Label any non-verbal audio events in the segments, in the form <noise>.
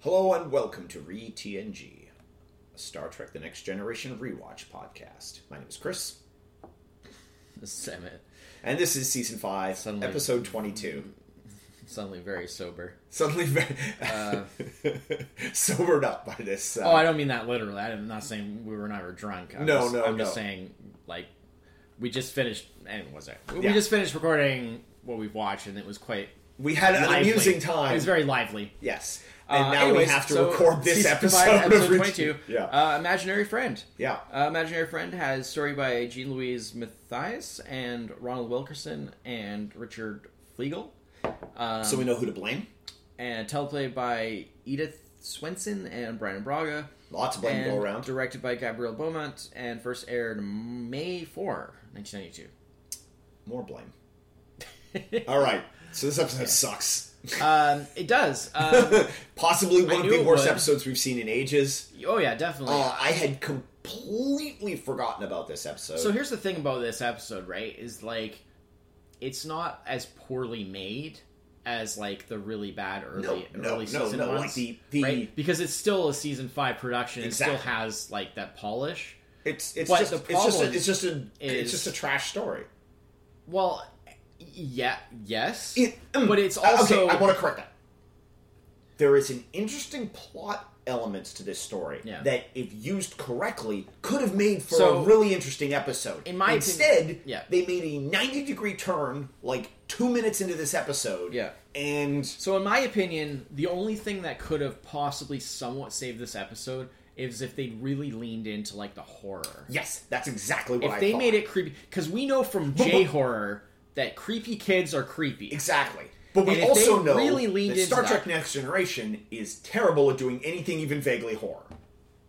Hello and welcome to ReTNG, a Star Trek The Next Generation rewatch podcast. My name is Chris, Sam it. and this is season 5, Suddenly- episode 22. Suddenly very sober. Suddenly very <laughs> sobered up by this. Uh, Oh, I don't mean that literally. I'm not saying we were never drunk. I'm No, just, no, I'm just no. saying like we just finished. And was it? We Yeah. just finished recording what we've watched, and it was quite we had an lively. amusing time. It was very lively. yes. And Uh, now anyways, we have to so record this episode, five, of episode Re- 22. Yeah. Uh, Imaginary Friend. yeah. Uh, Imaginary Friend has story by Jean Louise Matthias and Ronald Wilkerson and Richard Fliegel. Um, so we know who to blame. and teleplay by Edithe Swensen and Brannon Braga. Lots of blame to go around. Directed by Gabrielle Beaumont and first aired May 4, 1992. More blame. <laughs> All right. So this episode sucks. um, it does. <laughs> Um, Possibly one of the worst would. episodes we've seen in ages. oh yeah, definitely. Uh, I had completely forgotten about this episode. so here's the thing about this episode, right? Is like it's not as poorly made as like the really bad early No, early no, season no, ones, like the- the- right? Because it's still a season five production. Exactly. It still has like that polish. it's it's but just the it's just a, it's just a it's just a trash story. Well, yeah, yes, It- mm, but it's uh, also okay. I want to correct that. There is an interesting plot elements to this story Yeah. that, if used correctly, could have made for So, a really interesting episode. in my instead, opinion- yeah. they made a ninety degree turn like two minutes into this episode. Yeah. and So, in my opinion, the only thing that could have possibly somewhat saved this episode is if they really leaned into like the horror. yes, that's exactly what If I they thought. made it creepy, because we know from <laughs> J horror that creepy kids are creepy. Exactly. But we And also know really leaned that Star Trek that- Next Generation is terrible at doing anything even vaguely horror.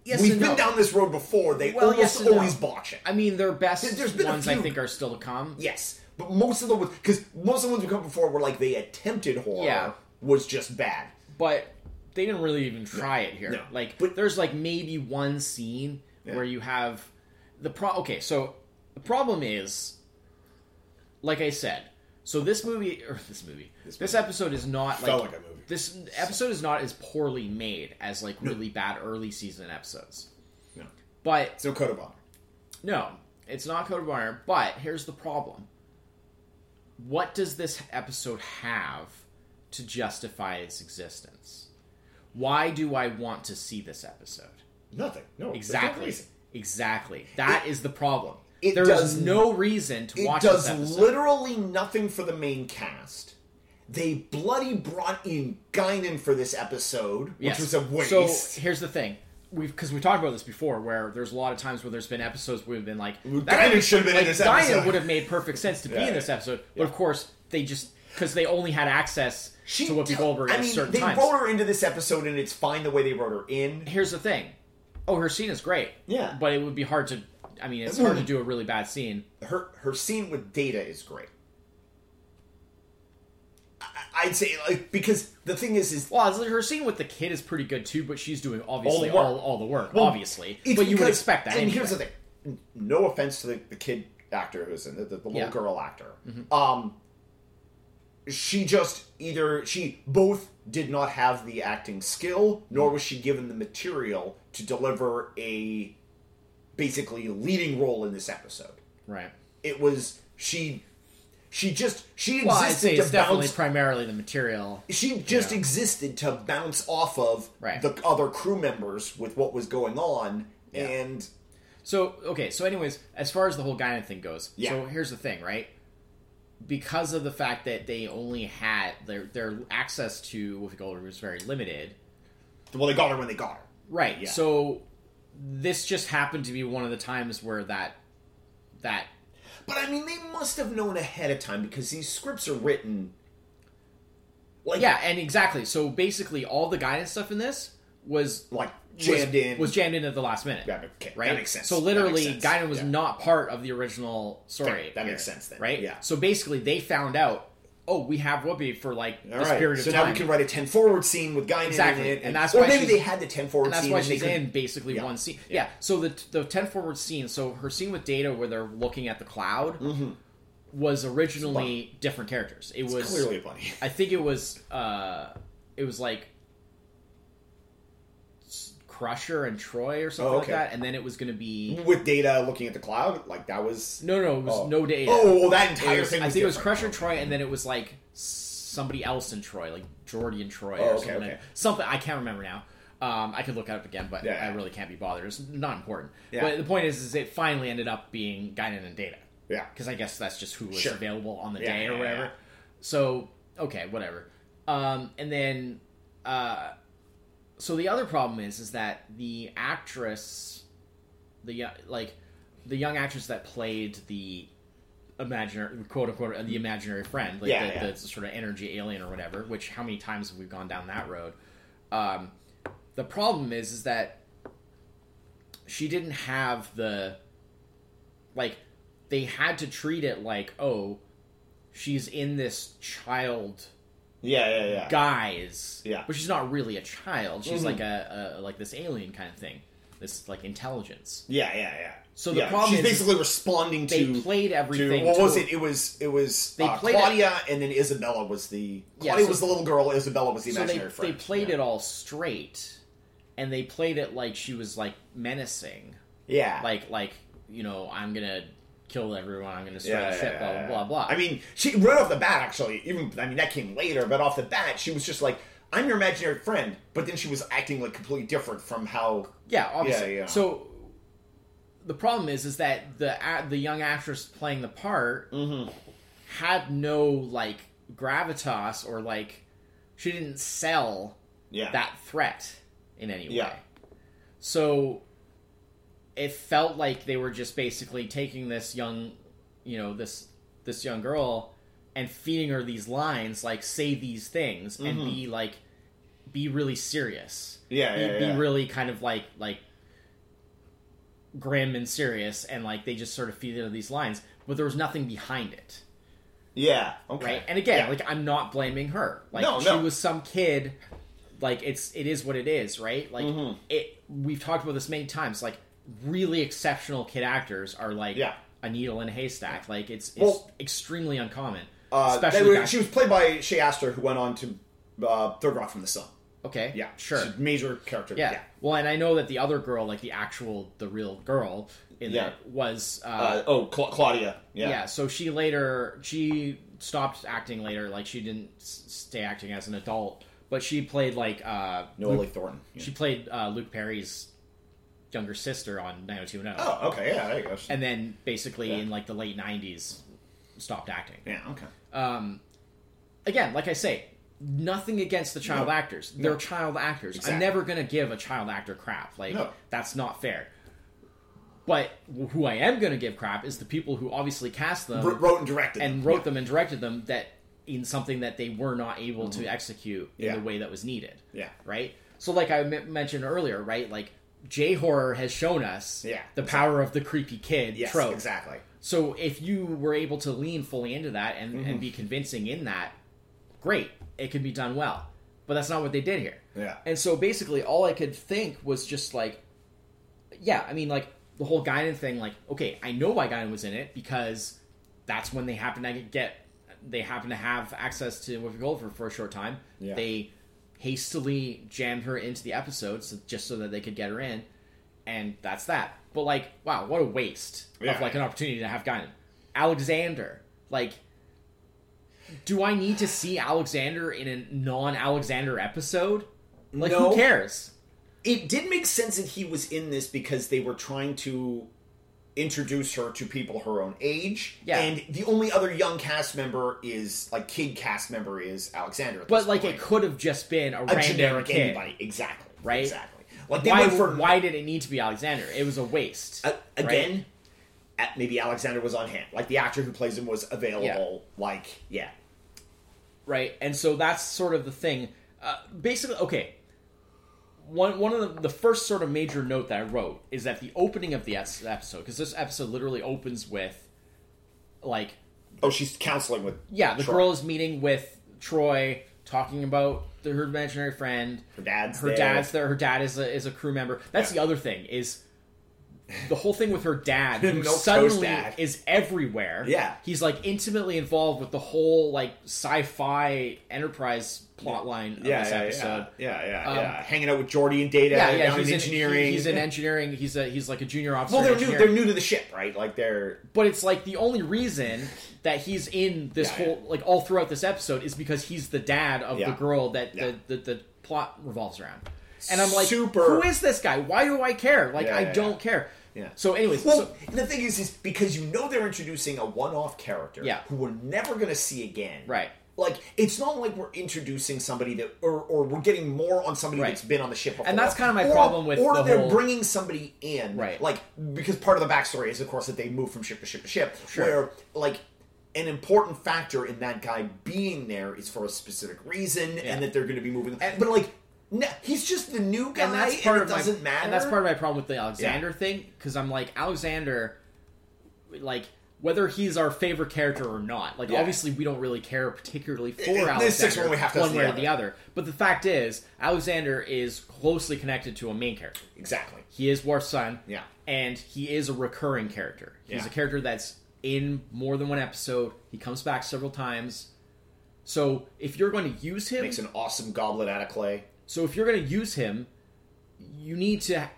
Yes We've been no. down this road before. They Well, almost yes and no. always botch it. I mean, their best There- there's been ones I think are still to come. Yes, but most of the ones because most of the ones we come before were like they attempted horror. Yeah. was just bad. but they didn't really even try it here. No. Like, But- there's like maybe one scene Yeah. where you have the pro. Okay, so the problem is, like I said, so this movie or this movie, this, episode is not like, like a movie. This episode is not as poorly made as like really bad early season episodes. No, But it's no code of honor. no, it's not Code of Honor. But here's the problem: what does this episode have to justify its existence? Why do I want to see this episode? Nothing. No, no Exactly. Exactly. That is the problem. It There does- is no reason to It watch does literally nothing for the main cast. They bloody brought in Guinan for this episode, which Yes. was a waste. So here's the thing. We've because we talked about this before, where there's a lot of times where there's been episodes where we've been like, Guinan should have been in like, this Guinan episode. would have made perfect sense to be in this yeah. episode, but of course they just because they only had access to Whoopi did- Goldberg I at mean, certain they times. wrote her into this episode, and it's fine the way they wrote her in. Here's the thing. Oh, her scene is great. Yeah. but it would be hard to. I mean, it's <clears throat> hard to do a really bad scene. Her her scene with Data is great. I- I'd say like because the thing is is Well, her scene with the kid is pretty good too, but she's doing obviously All all, the all, work. the work, Well, obviously. But you would expect that. And anyway. here's the thing: no offense to the, the kid actor who's in the, the little Yeah. Mm-hmm. girl actor. Um, she just either she both did not have the acting skill, nor was she given the material to deliver a basically leading role in this episode. right. It was she. She just she Well, I'd existed say it's to definitely bounce primarily the material. she just Yeah. existed to bounce off of Right. the other crew members with what was going on and So okay, so anyways, as far as the whole Guinan thing goes, Yeah. so here's the thing, right? Because of the fact that they only had their their access to Whoopi Goldberg was very limited, well they got her when they got her right? Yeah. So this just happened to be one of the times where that that but i mean they must have known ahead of time because these scripts are written like yeah, and exactly. So basically, all the guidance stuff in this was like jammed was, in was jammed in at the last minute. Yeah, okay, right. that makes sense. So literally, sense. Guinan was Yeah. not part of the original story. Okay, that here, makes sense then. right? Yeah. So basically, they found out. Oh, we have Whoopi for like all this right period of so now we can write a 10 forward scene with Guinan Exactly, in it and that's or why maybe they had the 10 forward and that's scene why and she's in basically Yeah. one scene. Yeah. So the the ten forward scene. So her scene with Data, where they're looking at the cloud, was originally different characters. It was clearly a bunny I think it was uh it was like Crusher and Troi or something Oh, like that, and then it was going to be with Data looking at the cloud, like that was. no, no, it was Oh. no data. Oh, well, that entire was- thing. I think it was. Crusher and Troi, and then it was like somebody else in Troi, like Geordi and Troi, Oh, or okay, something. okay. Something I can't remember now. Um, I could look it up again, but Yeah. I really can't be bothered. It's not important. Yeah. But the point is, is it finally ended up being Guinan and Data Yeah. because I guess that's just who was Sure. available on the Yeah, day or whatever. So okay, whatever. Um, and then, uh, so the other problem is, is that the actress, the like, the young actress that played the imaginary quote unquote the imaginary friend, like Yeah, the, yeah. the sort of energy alien or whatever. Which how many times have we gone down that road? Um, the problem is, is that she didn't have the like they had to treat it like oh she's in this child Yeah, yeah, yeah. guise Yeah. but she's not really a child she's Mhm. like a, a like this alien kind of thing this like intelligence Yeah, yeah, yeah. So the Yeah, problem she's is- basically responding they to played to everything what to- was it? It was it was They uh, played it- Claudia, and then Isabella was the Yeah, Claudia so- was the little girl. Isabella was the so they, imaginary they friend. played it all straight and they played it like she was like menacing Yeah, like like you know i'm gonna kill everyone i'm gonna destroy yeah, the ship yeah, blah yeah, blah blah blah I mean, she right off the bat, actually, even I mean that came later, but off the bat, she was just like, "I'm your imaginary friend," but then she was acting like completely different from how. Yeah, obviously. Yeah, yeah. So the problem is, is that the a- the young actress playing the part Mm-hmm. had no like gravitas or like she didn't sell Yeah, that threat in any Yeah. way. So it felt like they were just basically taking this young, you know, this this young girl and feeding her these lines like say these things and be like be really serious yeah, be, Mm-hmm. yeah, be really kind of like like grim and serious and like they just sort of feed into these lines but there was nothing behind it yeah. Okay, right and again Yeah. like i'm not blaming her like No, she no. was some kid like it's it is what it is right like Mhm. it we've talked about this many times like really exceptional kid actors are like Yeah. a needle in a haystack like it's it's Well- extremely uncommon Uh, especially were- back- she was played by Shay Astar, who went on to uh, Third Rock from the Sun. okay Yeah, sure major character. yeah. Well, and I know that the other girl, like the actual, the real girl in Yeah. there, was. Uh, Uh, oh, Cla- Claudia. yeah. Yeah. So she later she stopped acting later. Like she didn't s- stay acting as an adult, but she played like uh, Noah Luke, Thornton. Yeah. she played uh, Luke Perry's younger sister on 90210. Oh, okay. Yeah, there you go. And then basically Yeah. in like the late 90s stopped acting. yeah. Okay. Um, again, like I say, nothing against the child No. actors. They're No. child actors. I'm never going to give a child actor crap. Like No. that's not fair. But who I am going to give crap is the people who obviously cast them Wr- wrote and directed and them. wrote them and directed them that in something that they were not able to execute in Mm-hmm. Yeah. the way that was needed. Yeah. Right. So, like I m- mentioned earlier, right? Like J horror has shown us Yeah, the power of the creepy kid Yes, trope. exactly. So if you were able to lean fully into that and, Mm-hmm. and be convincing in that, great, it could be done well. But that's not what they did here. Yeah. And so basically, all I could think was just like, yeah, I mean, like the whole Guinan thing. Like, okay, I know why Guinan was in it because that's when they happen to get, they happen to have access to Whoopi Goldberg for a short time. Yeah. They hastily jammed her into the episodes just so that they could get her in, and that's that. But like, wow, what a waste Yeah. of like an opportunity to have Guinan. Alexander, like. Do I need to see Alexander in a non-Alexander episode? Like, No. who cares? It did make sense that he was in this because they were trying to introduce her to people her own age. Yeah. And the only other young cast member is like kid cast member is Alexander. But like, point. it could have just been a, a random generic kid, anybody. Exactly. Right? Exactly. Like they Why, for why did it need to be Alexander? It was a waste. Uh, right? again, at, maybe Alexander was on hand. Like the actor who plays him was available. Like yeah, right? And so that's sort of the thing. Uh, basically, okay. One one of the, the first sort of major note that I wrote is that the opening of the episode, because this episode literally opens with, like, oh, she's counseling with yeah, the Troi. girl is meeting with Troi, talking about the, her imaginary friend. her dad's her there. dad's there. Her dad is a is a crew member. That's Yeah. the other thing is the whole thing with her dad, <laughs> who Milk suddenly dad. is everywhere. Yeah. he's like intimately involved with the whole like sci-fi enterprise plotline of yeah, this yeah, episode. yeah, yeah, yeah, Um, yeah. Hanging out with Geordi and Data Yeah, yeah, he's in in engineering. he- he's in <laughs> engineering. He's a he's like a junior officer. well, they're new. They're new to the ship, right? Like they're But it's like the only reason that he's in this whole like all throughout this episode is because he's the dad of the girl that the, the the plot revolves around. And I'm like, Super- who is this guy? Why do I care? Like, I don't yeah. care. Yeah. So, anyways, Well, so, the thing is, is because you know they're introducing a one-off character Yeah. who we're never going to see again. Right. Like it's not like we're introducing somebody that, or, or we're getting more on somebody Right. that's been on the ship before. And that's kinda my Or- problem with Or the they're whole- bringing somebody in, Right. Like because part of the backstory is, of course, that they move from ship to ship to ship. Sure. Where like an important factor in that guy being there is for a specific reason, Yeah. and that they're going to be moving. but like. No, he's just the new guy, and that's part it of my doesn't matter. and that's part of my problem with the Alexander thing because I'm like Alexander, like whether he's our favorite character or not. Like Yeah. obviously we don't really care particularly for this Alexander one, we have to one way or the other. But the fact is, Alexander is closely connected to a main character. exactly. He is Worf's son. Yeah. And he is a recurring character. He's Yeah. a character that's in more than one episode. He comes back several times. So if you're going to use him, Makes an awesome goblet out of clay. So if you're going to use him, you need to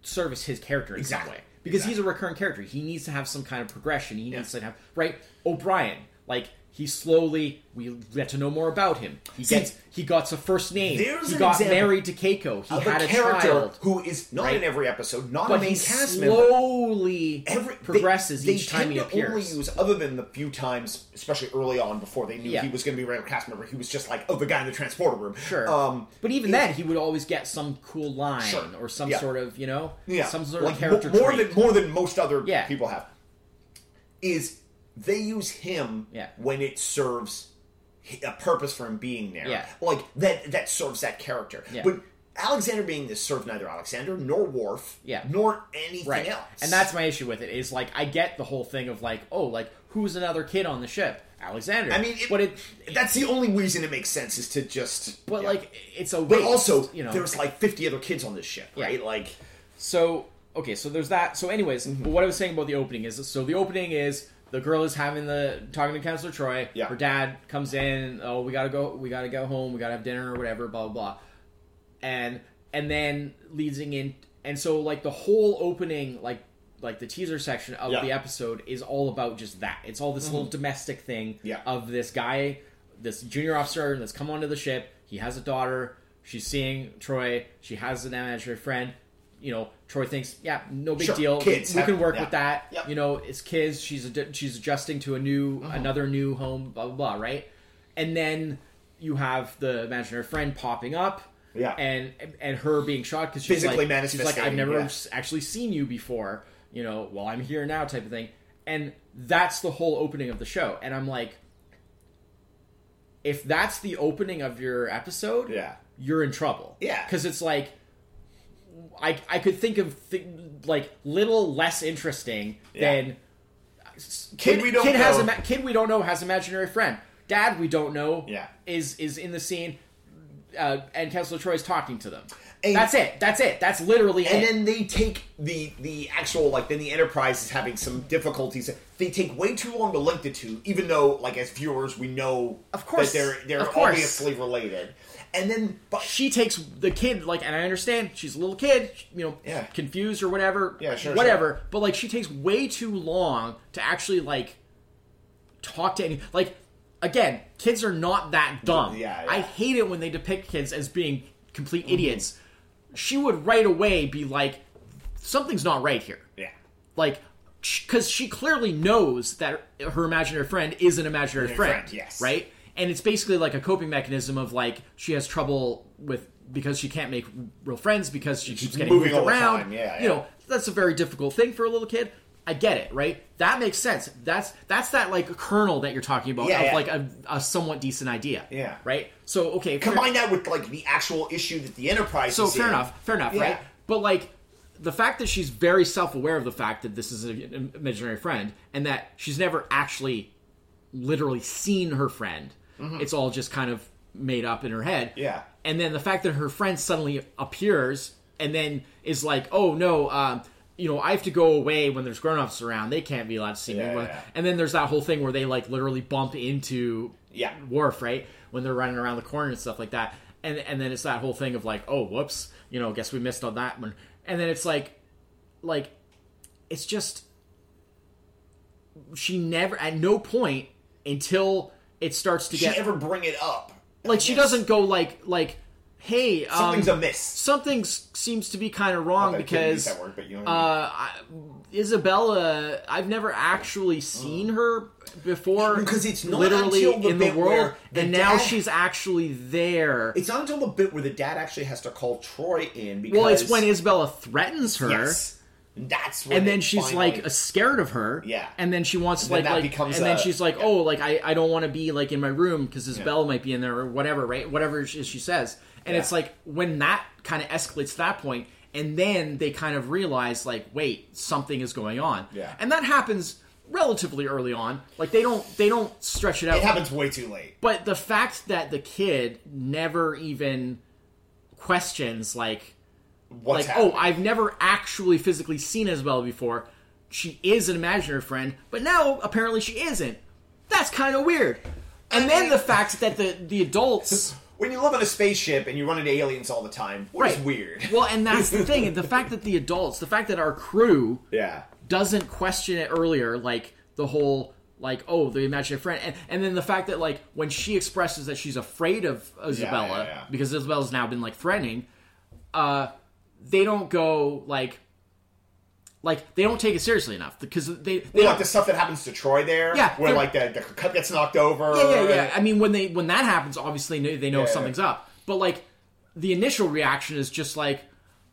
service his character in Exactly. some way because Exactly. he's a recurring character. He needs to have some kind of progression. He Yeah. needs to have right. O'Brien, like he slowly we get to know more about him. He See, gets he got a first name. there's He an got example married to Keiko. He of had a a character child. who is not right? in every episode, not a But main he cast member. slowly Every, progresses they, each they time he to Only appears. use, other than the few times, especially early on, before they knew Yeah. he was going to be a regular cast member, he was just like, oh, the guy in the transporter room. Sure. Um, but even then, he would always get some cool line Sure. or some Yeah. sort of, you know, yeah, some sort like, of character mo- more trait. than more than most other Yeah. people have. Is they use him Yeah. when it serves a purpose for him being there. Yeah. like that that serves that character. Yeah. But Alexander being this served neither Alexander nor Worf, Yeah. nor anything right. else. And that's my issue with it is like I get the whole thing of like, oh, like who's another kid on the ship? Alexander. I mean, it, but it, that's the only reason it makes sense is to just. but yeah. like it's a but also you know, there's like 50 other kids on this ship, Yeah. right? Like, So okay, so there's that. So anyways, Mm-hmm. but what I was saying about the opening is so the opening is the girl is having the talking to Counselor Troi. Yeah. Her dad comes in. Oh, we gotta go. We gotta go home. We gotta have dinner or whatever. Blah blah blah. And and then leading in, and so like the whole opening, like like the teaser section of Yeah. Mm-hmm. the episode is all about just that. It's all this little domestic thing Yeah. of this guy, this junior officer that's come onto the ship. He has a daughter. She's seeing Troi. She has an imaginary friend. You know, Troi thinks, yeah, no big Sure, deal. kids we have- can work yeah. with that. Yep. You know, it's kids. She's ad- she's adjusting to a new Mm-hmm. another new home. Blah blah blah. Right, and then you have the imaginary friend popping up. Yeah. and and her being shocked because she's Physically like, she's like, I've never yeah. actually seen you before. You know, well, I'm here now, type of thing. And that's the whole opening of the show. And I'm like, if that's the opening of your episode, Yeah. you're in trouble. Yeah. because it's like, I I could think of th- like little less interesting Yeah. than Kid we don't kid has know. a ma- kid we don't know has imaginary friend. Dad we don't know Yeah. is is in the scene, uh, and Counselor Troi is talking to them. And- That's it. That's it. That's literally and it. then they take the the actual like then the Enterprise is having some difficulties. They take way too long to link the two, even though like as viewers we know Of course. that they're they're course. obviously related. And then but she takes the kid like and i understand she's a little kid you know Yeah. confused or whatever Yeah, sure, whatever but like she takes way too long to actually like talk to any like again kids are not that dumb Yeah, yeah. i hate it when they depict kids as being complete Mm-hmm. idiots she would right away be like something's not right here yeah. like because she clearly knows that her imaginary friend is an imaginary Imaginary friend, friend, yes. right and it's basically like a coping mechanism of like she has trouble with because she can't make real friends because she keeps getting moving moved around time, yeah, you know that's a very difficult thing for a little kid i get it right that makes sense that's that's that like kernel that you're talking about Yeah, of yeah. like a, a somewhat decent idea Yeah. right so okay fair- Combine that with like the actual issue that the Enterprise so fair in. enough, fair enough, Yeah. right? But like the fact that she's very self-aware of the fact that this is an imaginary friend and that she's never actually literally seen her friend. It's all just kind of made up in her head. Mm-hmm. Yeah. And then the fact that her friend suddenly appears and then is like, "Oh no, um, you know, I have to go away when there's grown-ups around. They can't be allowed to see Yeah, me. yeah. And then there's that whole thing where they like literally bump into Yeah. Worf, right? When they're running around the corner and stuff like that. And and then it's that whole thing of like, oh, whoops, you know, guess we missed on that one. And then it's like, like, it's just she never at no point until it starts to she get She ever bring it up? like she doesn't go like like, hey, um, Something's amiss. something seems to be kind of wrong Not that I couldn't use because word, you know I mean. uh, I, Isabella, I've never actually seen her before. Because it's not literally until the in the world, the and now she's actually there. It's not until the bit where the dad actually has to call Troi in because well, it's when Isabella threatens her. yes, that's when And then she's finally- like scared of her. Yeah. And then she wants to like, like becomes and then she's like, yeah. oh, like I, I don't want to be like in my room because Isabella might be in there or whatever, right? Whatever she, she says. And Yeah. it's like when that kind of escalates to that point, and then they kind of realize like, wait, something is going on. Yeah. And that happens relatively early on. Like they don't they don't stretch it out. it happens way too late. But the fact that the kid never even questions like What's like, happening? oh, I've never actually physically seen Isabella before. She is an imaginary friend, but now apparently she isn't. That's kind of weird. And then the fact that the the adults, <laughs> when you live in a spaceship and you run into aliens all the time, what is right? weird? <laughs> Well, and that's the thing. The fact that the adults, the fact that our crew Yeah. doesn't question it earlier, like the whole like oh the imaginary friend, and and then the fact that like when she expresses that she's afraid of Isabella yeah, yeah. because Isabella's now been like threatening, uh, they don't go like. Like they don't take it seriously enough because they, they Well, like the stuff that happens to Troi there, Yeah, where like the, the cup gets knocked over. Yeah, yeah, yeah. I mean, when they when that happens, obviously they know- Yeah, something's up. But like, the initial reaction is just like,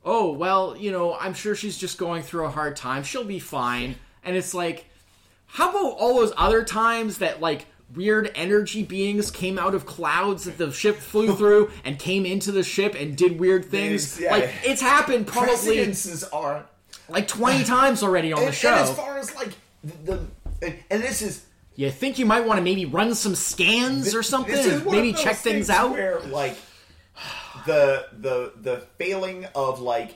"Oh, well, you know, I'm sure she's just going through a hard time. She'll be fine." And it's like, how about all those other times that like weird energy beings came out of clouds that the ship flew through and came into the ship and did weird things? Yeah. Like it's happened probably are like 20 times already on and, the show. and as far as like the, the and, and this is you think you might want to maybe run some scans or something? This is one Maybe check things things out? Where like the the the failing of like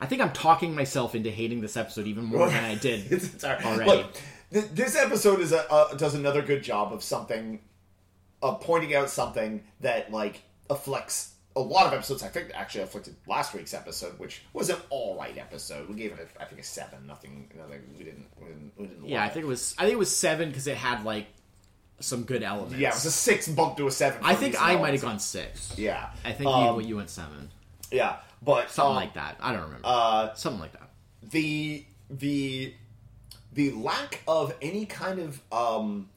I think I'm talking myself into hating this episode even more than I did. <laughs> it's, it's already. Look, th- this episode is a uh, does another good job of something, of pointing out something that like afflicts a lot of episodes. I think actually afflicted last week's episode, which was an all right episode. We gave it, a, I think, a seven. Nothing. nothing we didn't. We didn't. We didn't yeah, I think it was. I think it was seven because it had like some good elements. Yeah, it was a six bumped to a seven. I think I might have gone six. Yeah, I think um, you, you went seven, Yeah, but something um, like that. I don't remember. Uh, something like that. the the the lack of any kind of um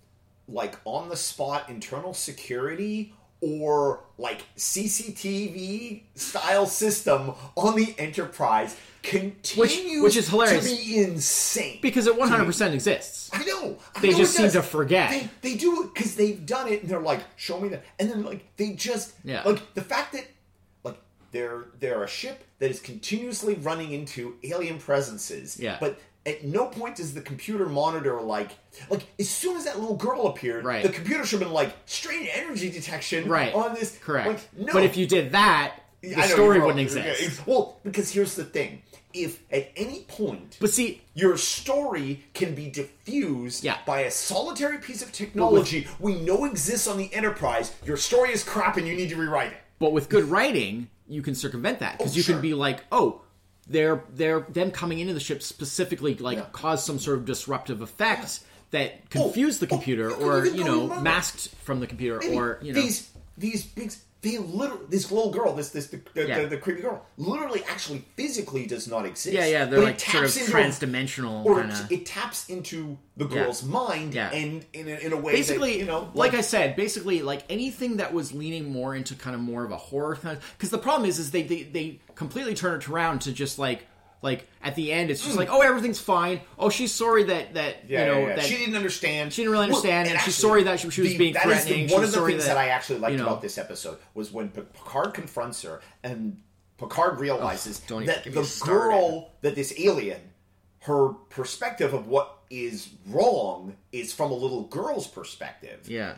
like on the spot internal security or like CCTV style system on the Enterprise continues which is hilarious. to be insane Because it 100 percent exists. I know. I They know just seem to forget. They, they do it because they've done it, and they're like, "Show me that," and then like they just Yeah. like the fact that like they're they're a ship that is continuously running into alien presences. Yeah. but. At no point does the computer monitor like like as soon as that little girl appeared, Right. the computer should have been like strain energy detection Right. on this. Correct. Like, no. But if you did that, the know, story wouldn't exist. Well, because here's the thing: if at any point But see, your story can be diffused Yeah. by a solitary piece of technology we know exists on the Enterprise. Your story is crap and you need to rewrite it. But with good writing, you can circumvent that because Oh, you sure. can be like, oh, they're they're them coming into the ship specifically like Yeah. cause some sort of disruptive effect that oh. confuse the oh, computer you or you know masked from the computer Maybe or you know. these these big they literally this little girl this this the, the, Yeah. the, the creepy girl literally actually physically does not exist. yeah yeah they're but like sort of transdimensional or kind it, of it taps into the girl's mind Yeah. and in a, in a way basically that, you know like, I said basically like anything that was leaning more into kind of more of a horror because the problem is is they, they they completely turn it around to just like like at the end it's just mm. like oh everything's fine oh she's sorry that that. Yeah, you know yeah, yeah. that she didn't understand. she didn't really understand, and she's actually, sorry that she- she was the- being that is the- threatening. one She's of the sorry things that, I actually liked you know- about this episode was when P- Picard confronts her, and Picard realizes don't even that get the started. girl, that this alien, her perspective of what is wrong is from a little girl's perspective. yeah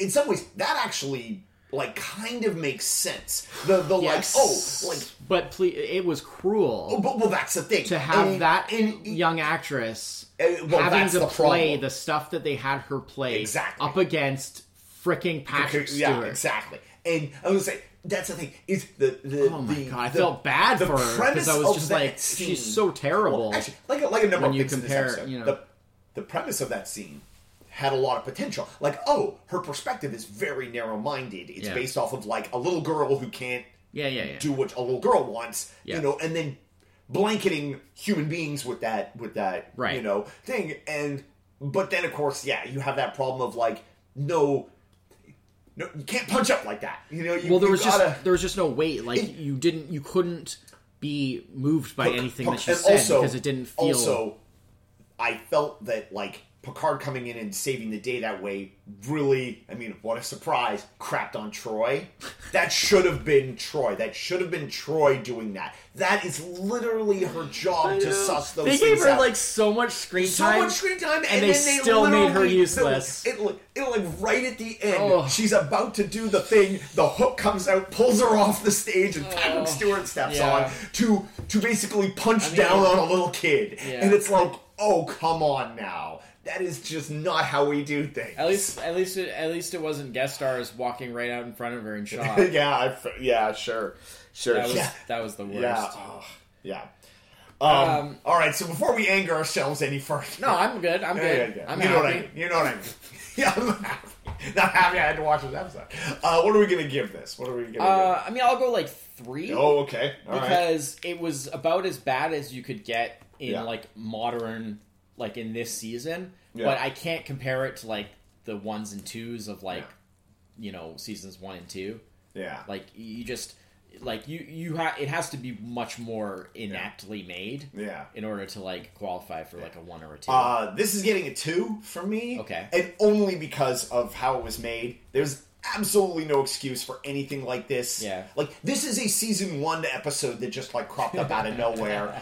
In some ways, that actually like kind of makes sense. The the Yes. like oh like but please it was cruel oh, but well that's the thing to have And- that and- young actress Uh, well, having to the play problem. the stuff that they had her play Exactly. up against freaking Patrick Stewart. Yeah, exactly. And I was say that's the thing is the the Oh my the, god, I the- felt bad for her because I was just like, scene- she's so terrible. Well, actually, like a, like a number When of you things in this compare, you know. the the premise of that scene had a lot of potential. Like, oh, her perspective is very narrow minded. It's Yeah. based off of like a little girl who can't yeah, yeah, yeah. do what a little girl wants, Yeah. you know, and then blanketing human beings with that with that Right. you know thing and but then of course yeah you have that problem of like no no you can't punch up like that you know you, well, there was gotta, just there was just no weight. Like It- you didn't, you couldn't be moved by anything that she said also- because it didn't feel. Also, I felt that like Picard coming in and saving the day that way really, I mean, what a surprise! Crapped on Troi. That should have been Troi. That should have been Troi doing that. That is literally her job to suss those things. they things gave her out. like so much screen so time. much screen time, and, they then they still made her literally- useless. It, it, it, like right at the end, Oh. she's about to do the thing. The hook comes out, pulls her off the stage, and Patrick Oh. Stewart steps Yeah. on to to basically punch mean- down on a little kid, Yeah. and it's like, oh come on now, that is just not how we do things. At least, at least, it, at least it wasn't guest stars walking right out in front of her and <laughs> shot. yeah, I yeah, sure, sure, That was yeah, that was the worst. yeah, oh, yeah. Um, Um, all right, so before we anger ourselves any further, No, I'm good. I'm Yeah, good. yeah. I'm you know what I mean. You know what I mean. <laughs> yeah, I'm happy. Not happy I had to watch this episode. Uh, what are we gonna give this? What are we gonna Uh, I mean, I'll go like three? Oh, okay. All right. because it was about as bad as you could get in like modern, like in this season. Yeah. But I can't compare it to like the ones and twos of like, you know, seasons one and two. Yeah. Like you just like you you have it has to be much more ineptly made Yeah. in order to like qualify for like a one or a two. Uh, this is getting a two for me. Okay. And only because of how it was made. There's absolutely no excuse for anything like this. Yeah. Like this is a season one episode that just like cropped up out of <laughs> nowhere,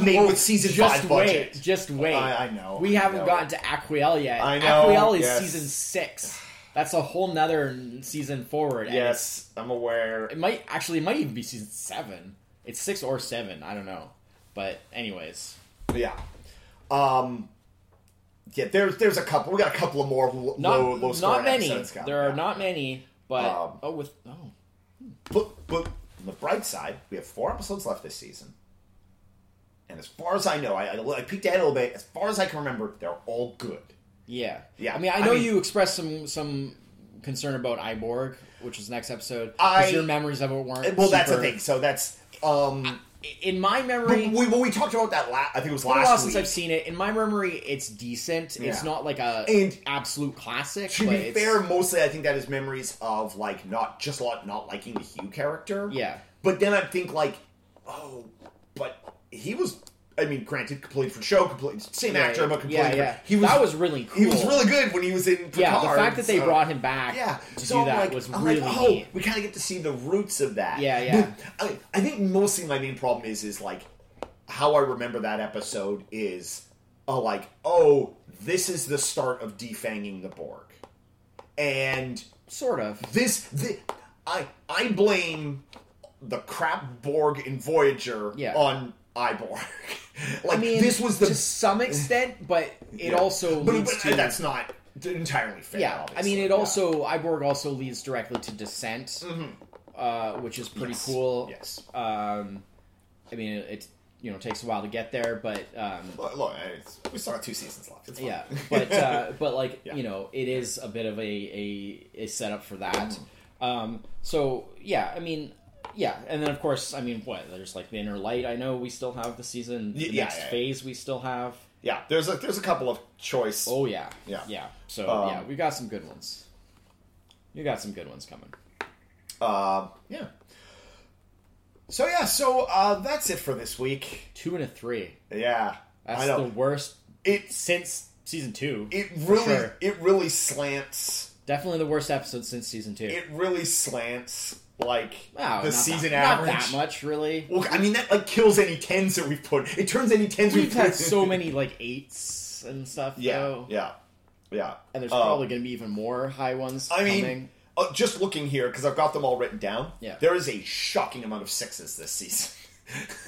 made with season just five wait, budget. just wait. I- I know, We I haven't know. gotten to Aquiel yet. I know, Aquiel is yes. season six. That's a whole nother season forward. Yes, I'm aware. It might actually it might even be season seven. It's six or seven. I don't know. But anyways, Yeah. Um. Yeah, there's there's a couple. We got a couple of more low not low, low not many. episodes. There are not many. But Um, oh, with oh, But but on the bright side, we have four episodes left this season, and as far as I know, I, I, I peeked ahead a little bit. As far as I can remember, they're all good. yeah, Yeah, I mean, I I know mean- you expressed some some concern about I, Borg, which is next episode. I- your memories of it weren't. Well, that's the thing. So that's um. In my We, memory, we, well, we talked about that. La- I think it was a while last since. I've seen it. In my memory, it's decent. Yeah. It's not like a And- absolute classic. to but be it's- fair, mostly I think that is memories of like not just a lot not liking the Hugh character. yeah, But then I think like, oh, but he was. I mean, granted, completely different show, completely same Yeah, actor, but completely yeah, yeah. He was that was really cool. he was really good when he was in. Picard, yeah. The fact that they so- brought him back, yeah to so do I'm that like, was I'm really like, oh, neat. we kind of get to see the roots of that. Yeah, yeah. But I, I think mostly my main problem is is like how I remember that episode is uh, like, oh, this is the start of defanging the Borg, and Sort of. this, thi- I I blame the crap Borg in Voyager Yeah. on I, Borg. <laughs> like I mean, this was the to some extent, but it yeah. also but, leads but to that's not entirely fair. yeah. I mean, it Yeah. also I, Borg also leads directly to Descent, uh, which is pretty Yes. cool. Yes. Um, I mean, it, it you know takes a while to get there, but um, Look, look, it's, we still have two seasons left. Yeah but uh, <laughs> but like Yeah. you know it is a bit of a a, a setup for that Mm-hmm. um so yeah i mean yeah and then of course i mean what there's like the inner light i know we still have the season the yeah, next yeah, yeah. phase we still have yeah. There's a there's a couple of choice. oh yeah Yeah. yeah so Um, yeah we got some good ones you got some good ones coming Uh, yeah. So yeah, so uh, that's it for this week. two and a three Yeah, that's the worst it. since season two It really sure. it really slants. definitely the worst episode since season two It really slants like wow the season that, average. not that much really Well, I mean that like kills any tens that we've put. It turns any tens we've we've had so <laughs> many like eights and stuff Yeah, though. yeah, yeah. and there's Uh, probably going to be even more high ones I mean, uh, just looking here because I've got them all written down. Yeah. there is a shocking amount of sixes this season.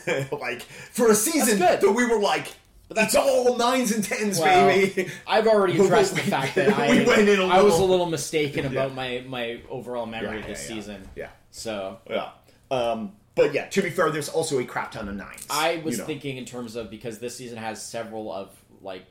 <laughs> like for a season that we were like, it's all nines and tens, Well, baby. I've already <laughs> addressed the fact that I, we went in I was a little- mistaken about my, my overall memory Yeah, this yeah, yeah. season. Yeah. So Yeah. Um, but yeah, to be fair, there's also a crap ton of nines. I was you know. thinking in terms of because this season has several of like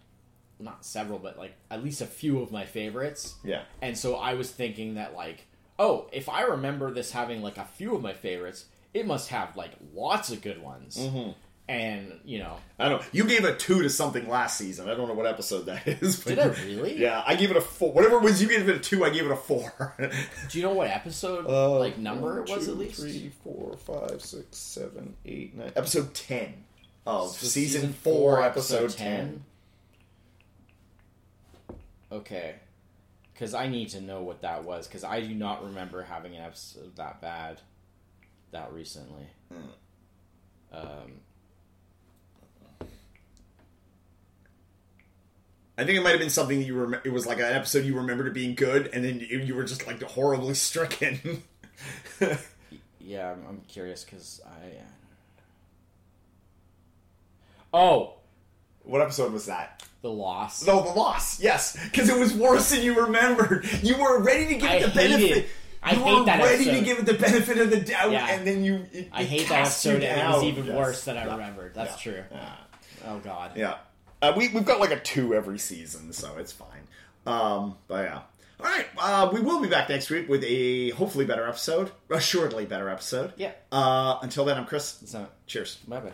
not several but like at least a few of my favorites. Yeah. And so I was thinking that like oh, if I remember this having like a few of my favorites, it must have like lots of good ones. Mm-hmm. And, you know, I don't know. You gave a two to something last season. I don't know what episode that is. but- Did I really? Yeah, I gave it a four. Whatever it was you gave it a two, I gave it a four. <laughs> do you know what episode Uh, like number it was two, at least? Three, four, five, six, seven, eight, nine. Episode ten of So season, four, episode, ten. 10? Okay. Because I need to know what that was, because I do not remember having an episode that bad that recently. Hmm. Um, I think it might have been something that you remember. It was like an episode you remembered it being good, and then you, you were just like horribly <laughs> stricken. yeah, I'm, I'm curious, because I. uh, Oh, what episode was that? The loss. No, the loss. Yes, because it was worse than you remembered. You were ready to give I it the hated- benefit. I you hate were that ready to give it the benefit of the doubt, Yeah. and then you. It, I hate that cast you episode, and it was even Yes. worse than I Yeah. remembered. That's Yeah. true. Yeah. Oh, God. Yeah. Uh, we, we've got like a two every season, so it's fine. Um, but yeah. All right. Uh, we will be back next week with a hopefully better episode. Assuredly better episode. Yeah. Uh, until then, I'm Chris. So, Cheers. bye bye.